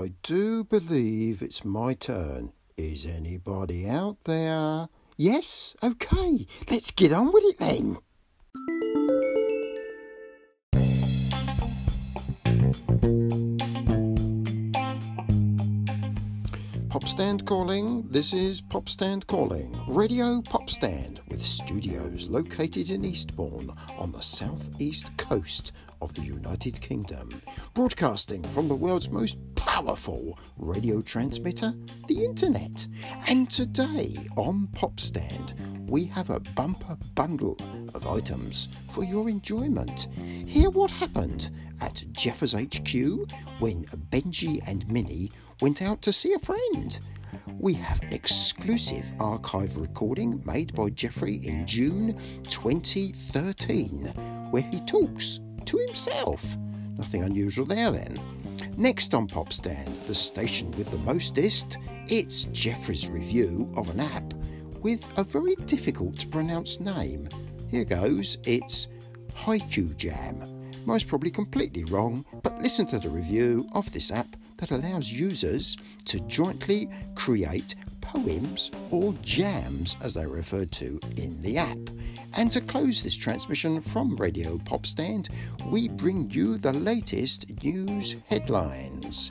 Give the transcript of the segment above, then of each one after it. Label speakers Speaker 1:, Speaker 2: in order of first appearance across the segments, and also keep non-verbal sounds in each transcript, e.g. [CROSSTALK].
Speaker 1: I do believe it's my turn. Is anybody out there? Yes? Okay, let's get on with it then. Popstand calling. This is Popstand calling. Radio Popstand with studios located in Eastbourne on the southeast coast of the United Kingdom. Broadcasting from the world's most powerful radio transmitter, the Internet. And today on Popstand, we have a bumper bundle of items for your enjoyment. Hear what happened at Jeffers HQ when Benji and Minnie went out to see a friend. We have an exclusive archive recording made by Jeffrey in June 2013 where he talks to himself. Nothing unusual there then. Next on Popstand, the station with the mostest, it's Jeffrey's review of an app with a very difficult to pronounce name. Here goes, it's Haiku Jam. Most probably completely wrong, but listen to the review of this app that allows users to jointly create poems or jams, as they're referred to in the app. And to close this transmission from Radio Popstand, we bring you the latest news headlines.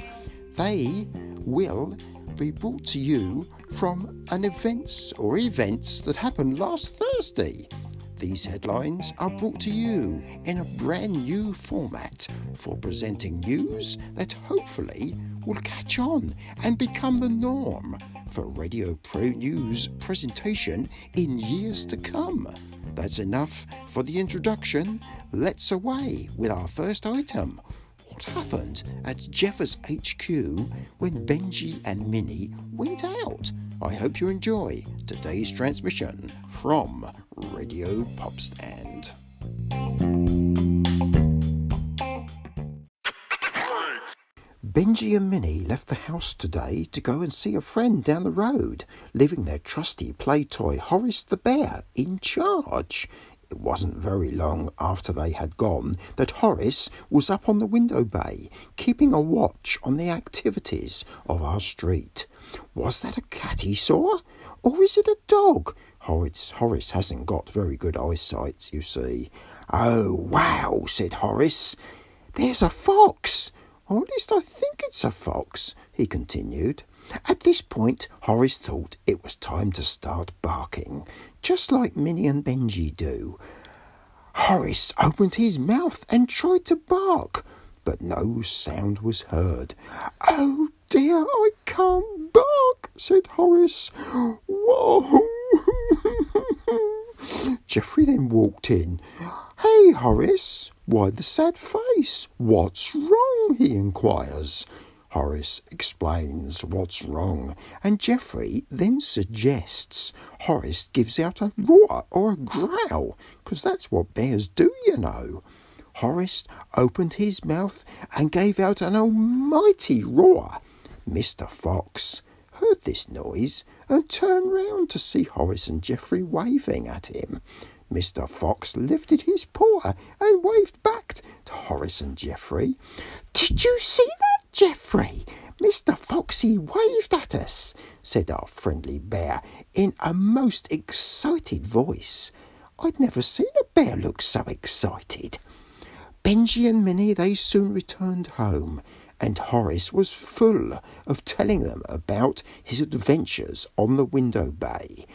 Speaker 1: They will be brought to you from an events or events that happened last Thursday. These headlines are brought to you in a brand new format for presenting news that hopefully will catch on and become the norm for Radio Pro News presentation in years to come. That's enough for the introduction. Let's away with our first item. What happened at Jeffers HQ when Benji and Minnie went out? I hope you enjoy today's transmission from Radio Popstand. Benji and Minnie left the house today to go and see a friend down the road, leaving their trusty play toy Horace the Bear in charge. It wasn't very long after they had gone that Horace was up on the window bay, keeping a watch on the activities of our street. Was that a cat he saw? Or is it a dog? Oh, Horace, Horace hasn't got very good eyesight, you see. Oh, wow, said Horace. There's a fox. Or at least I think it's a fox, he continued. At this point, Horace thought it was time to start barking, just like Minnie and Benji do. Horace opened his mouth and tried to bark, but no sound was heard. Oh dear, I can't bark, said Horace. Geoffrey [LAUGHS] then walked in. Hey, Horace, why the sad face? What's wrong? he inquires. Horace explains what's wrong, and Geoffrey then suggests Horace gives out a roar or a growl, because that's what bears do, you know. Horace opened his mouth and gave out an almighty roar. Mr. Fox heard this noise and turned round to see Horace and Geoffrey waving at him. Mr. Fox lifted his paw and waved back to Horace and Geoffrey. Did you see that, Geoffrey? Mr. Foxy waved at us, said our friendly bear in a most excited voice. I'd never seen a bear look so excited. Benji and Minnie, they soon returned home, and Horace was full of telling them about his adventures on the window bay.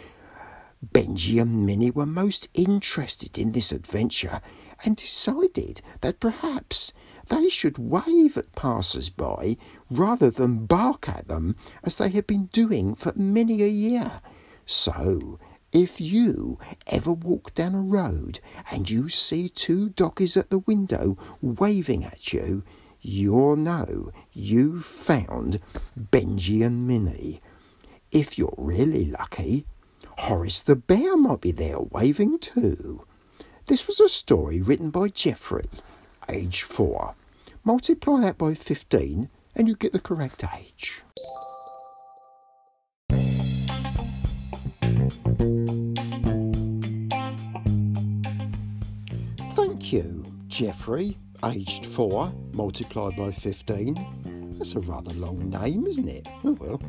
Speaker 1: Benji and Minnie were most interested in this adventure and decided that perhaps they should wave at passers by rather than bark at them as they had been doing for many a year. So, if you ever walk down a road and you see two doggies at the window waving at you, you'll know you've found Benji and Minnie. If you're really lucky, Horace the Bear might be there waving too. This was a story written by Geoffrey, age four. Multiply that by 15 and you get the correct age. Thank you, Geoffrey, aged 4, multiplied by 15.
Speaker 2: That's a rather long name, isn't it? Oh well.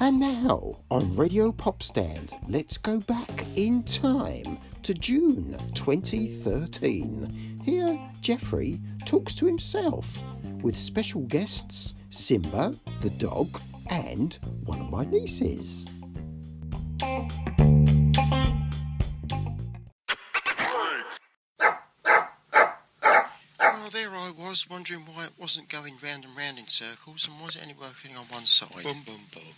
Speaker 2: And now, on Radio Pop Stand, let's go back in time to June 2013. Here, Jeffrey talks to himself with special guests Simba, the dog, and one of my nieces.
Speaker 1: Was, wondering why it wasn't going round and round in circles, and was it only working on one side? Boom, boom, boom.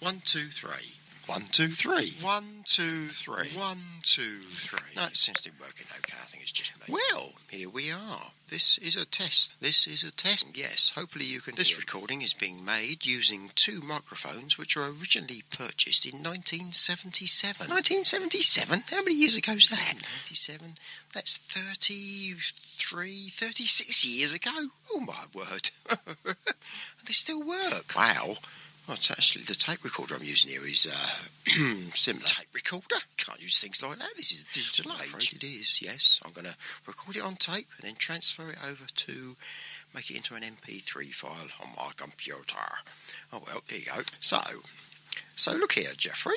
Speaker 1: One, two, three. One, two, three. One, two, three. One, two, three. No, it seems to be working okay. I think it's just me. Well, here we are. This is a test. This is a test. Yes, hopefully you can. This recording is being made using two microphones which were originally purchased in 1977. 1977? How many years ago is that? 97. That's 33, 36 years ago. Oh my word. [LAUGHS] they still work. Wow. Well, it's actually the tape recorder I'm using here is uh, [CLEARS THROAT] similar. Tape recorder? Can't use things like that. This is a digital age. it is, yes. I'm going to record it on tape and then transfer it over to make it into an MP3 file on my computer. Oh, well, there you go. So, so look here, Jeffrey.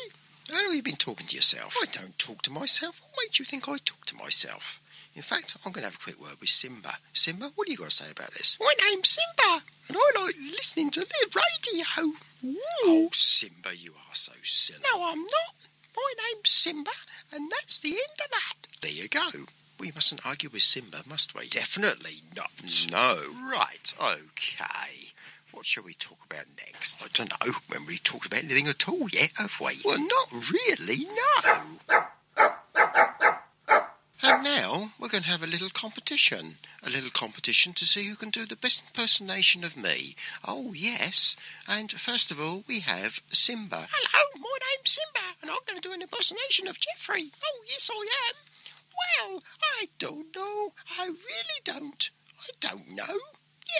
Speaker 1: How long have you been talking to yourself? I don't talk to myself. What made you think I talk to myself? In fact, I'm going to have a quick word with Simba. Simba, what do you got to say about this? My name's Simba, and I like listening to the radio. Oh, Simba, you are so silly. No, I'm not. My name's Simba, and that's the end of that. There you go. We mustn't argue with Simba, must we? Definitely not. No. Right, okay. What shall we talk about next? I don't know. When we talked about anything at all yet, have we? Well, not really, no. And now we're going to have a little competition. A little competition to see who can do the best impersonation of me. Oh, yes. And first of all, we have Simba. Hello, my name's Simba, and I'm going to do an impersonation of Jeffrey. Oh, yes, I am. Well, I don't know. I really don't. I don't know.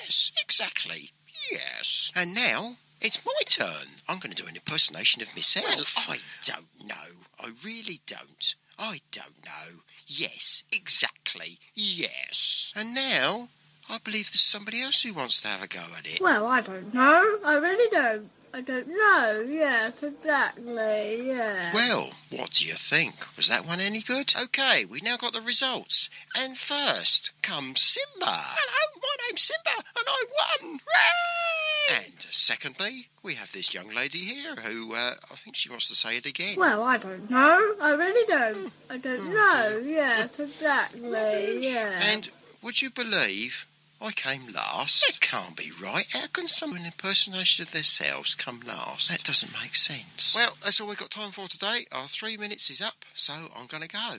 Speaker 1: Yes, exactly. Yes. And now it's my turn. I'm going to do an impersonation of myself. Well, I don't know. I really don't. I don't know. Yes, exactly. Yes. And now, I believe there's somebody else who wants to have a go at it.
Speaker 3: Well, I don't know. I really don't. I don't know. Yes, exactly. Yeah.
Speaker 1: Well, what do you think? Was that one any good? Okay, we've now got the results. And first comes Simba. Hello, my name's Simba, and I won. Hooray! And secondly, we have this young lady here who uh, I think she wants to say it again.
Speaker 3: Well, I don't know. I really don't. I don't know. Yes, exactly. Yeah.
Speaker 1: And would you believe I came last? That can't be right. How can someone impersonation of themselves come last? That doesn't make sense. Well, that's all we've got time for today. Our three minutes is up, so I'm going to go.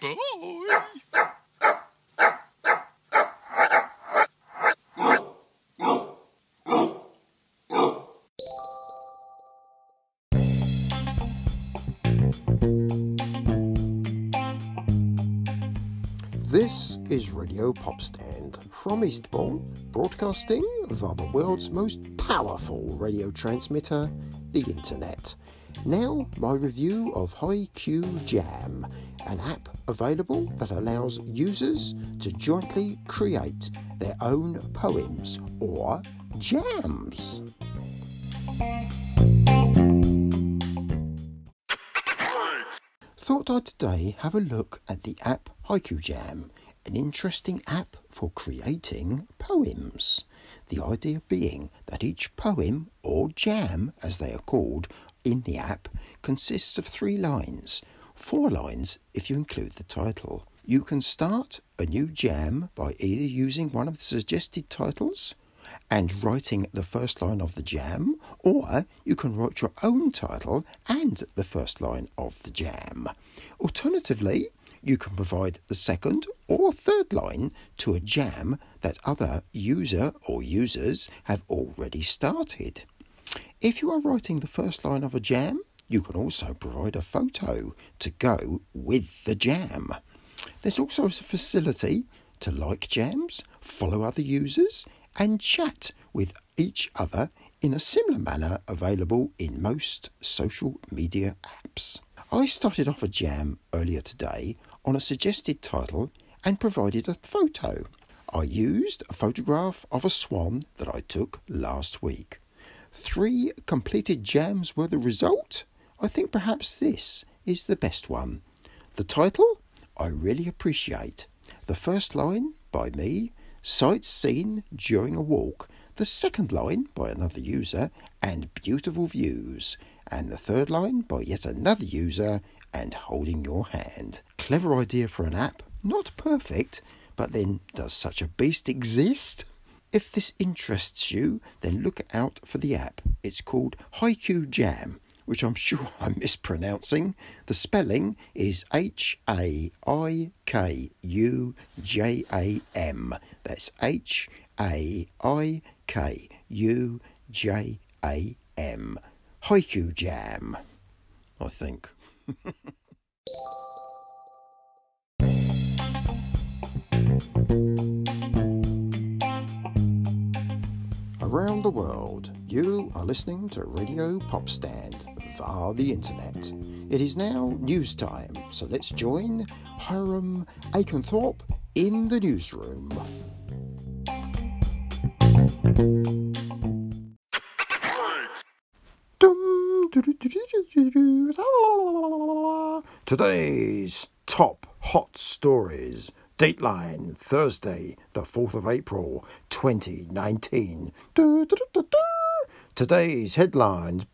Speaker 1: Bye.
Speaker 2: This is Radio Popstand from Eastbourne, broadcasting via the world's most powerful radio transmitter, the Internet. Now, my review of Haiku Jam, an app available that allows users to jointly create their own poems or jams. Thought I'd today have a look at the app Haiku Jam, an interesting app for creating poems. The idea being that each poem, or jam as they are called in the app, consists of three lines, four lines if you include the title. You can start a new jam by either using one of the suggested titles and writing the first line of the jam, or you can write your own title and the first line of the jam. Alternatively, you can provide the second or third line to a jam that other user or users have already started. If you are writing the first line of a jam, you can also provide a photo to go with the jam. There's also a facility to like jams, follow other users, and chat with each other in a similar manner available in most social media apps. I started off a jam earlier today on a suggested title and provided a photo.
Speaker 1: I used a photograph of a swan that I took last week. Three completed jams were the result. I think perhaps this is the best one. The title I really appreciate. The first line by me, sights seen during a walk. The second line by another user, and beautiful views. And the third line by yet another user, and holding your hand. Clever idea for an app. Not perfect, but then does such a beast exist? If this interests you, then look out for the app. It's called Haiku Jam which I'm [LAUGHS] sure I'm mispronouncing. The spelling is H A I K U J A M. That's H A I K U J A M. Haiku Jam, I think. [LAUGHS] Around the world, you are listening to Radio Pop Stand via the internet. It is now news time, so let's join Hiram Aikenthorpe in the newsroom. [LAUGHS] Today's top hot stories. Dateline, Thursday, the 4th of April, 2019. Today's headlines.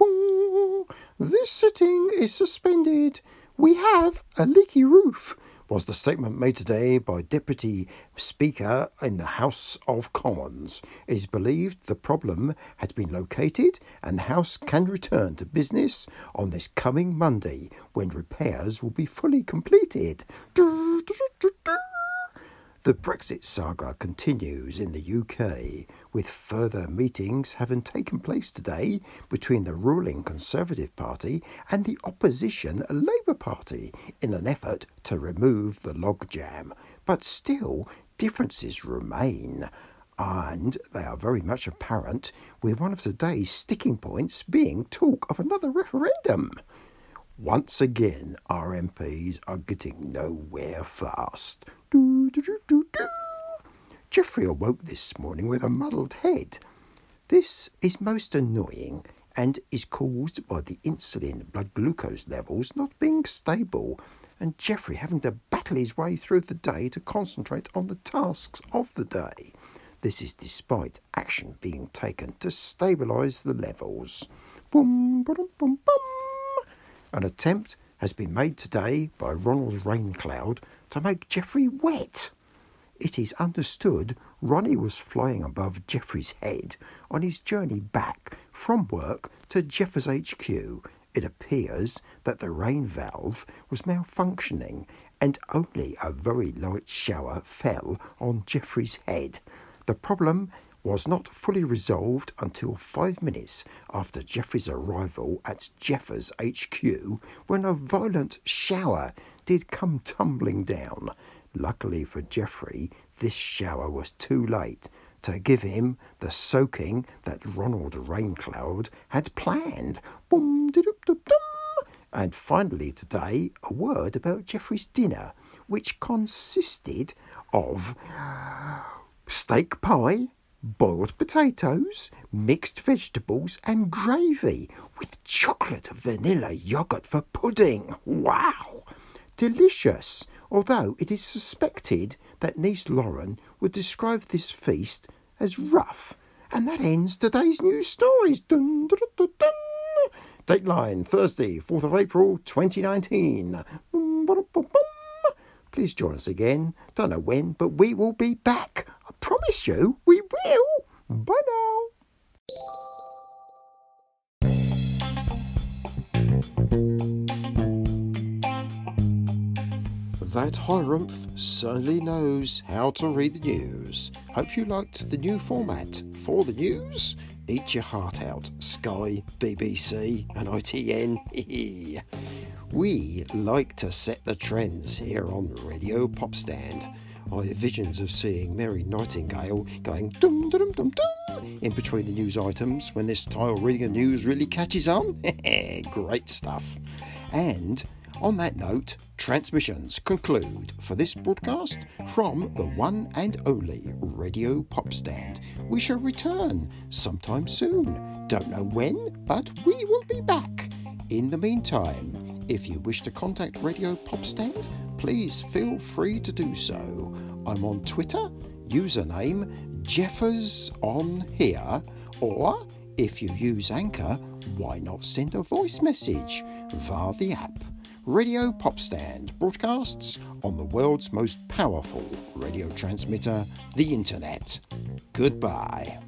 Speaker 1: This sitting is suspended. We have a leaky roof, was the statement made today by Deputy Speaker in the House of Commons. It is believed the problem has been located and the House can return to business on this coming Monday when repairs will be fully completed. The Brexit saga continues in the UK, with further meetings having taken place today between the ruling Conservative Party and the opposition Labour Party in an effort to remove the logjam. But still, differences remain. And they are very much apparent, with one of today's sticking points being talk of another referendum. Once again, our MPs are getting nowhere fast. Geoffrey awoke this morning with a muddled head. This is most annoying and is caused by the insulin blood glucose levels not being stable and Geoffrey having to battle his way through the day to concentrate on the tasks of the day. This is despite action being taken to stabilise the levels. Boom, boom, boom, boom. An attempt has been made today by Ronald's rain cloud to make Geoffrey wet. It is understood Ronnie was flying above Geoffrey's head on his journey back from work to Jeffers HQ. It appears that the rain valve was malfunctioning and only a very light shower fell on Geoffrey's head. The problem was not fully resolved until five minutes after Geoffrey's arrival at Jeffers HQ when a violent shower did come tumbling down. Luckily for Geoffrey, this shower was too late to give him the soaking that Ronald Raincloud had planned. Boom, and finally, today, a word about Geoffrey's dinner, which consisted of steak pie, boiled potatoes, mixed vegetables, and gravy with chocolate vanilla yogurt for pudding. Wow! Delicious! Although it is suspected that niece Lauren would describe this feast as rough. And that ends today's news stories. Dun, dun, dun, dun. Dateline Thursday, 4th of April 2019. Please join us again. Don't know when, but we will be back. I promise you, we That Hirumph certainly knows how to read the news. Hope you liked the new format for the news. Eat your heart out, Sky, BBC, and ITN. [LAUGHS] we like to set the trends here on Radio Pop Stand. I have visions of seeing Mary Nightingale going dum dum dum dum in between the news items when this style reading the news really catches on. [LAUGHS] Great stuff. And On that note, transmissions conclude for this broadcast from the one and only Radio Pop Stand. We shall return sometime soon. Don't know when, but we will be back. In the meantime, if you wish to contact Radio Pop Stand, please feel free to do so. I'm on Twitter, username Jeffers on here, or if you use Anchor, why not send a voice message via the app? Radio Pop Stand broadcasts on the world's most powerful radio transmitter, the Internet. Goodbye.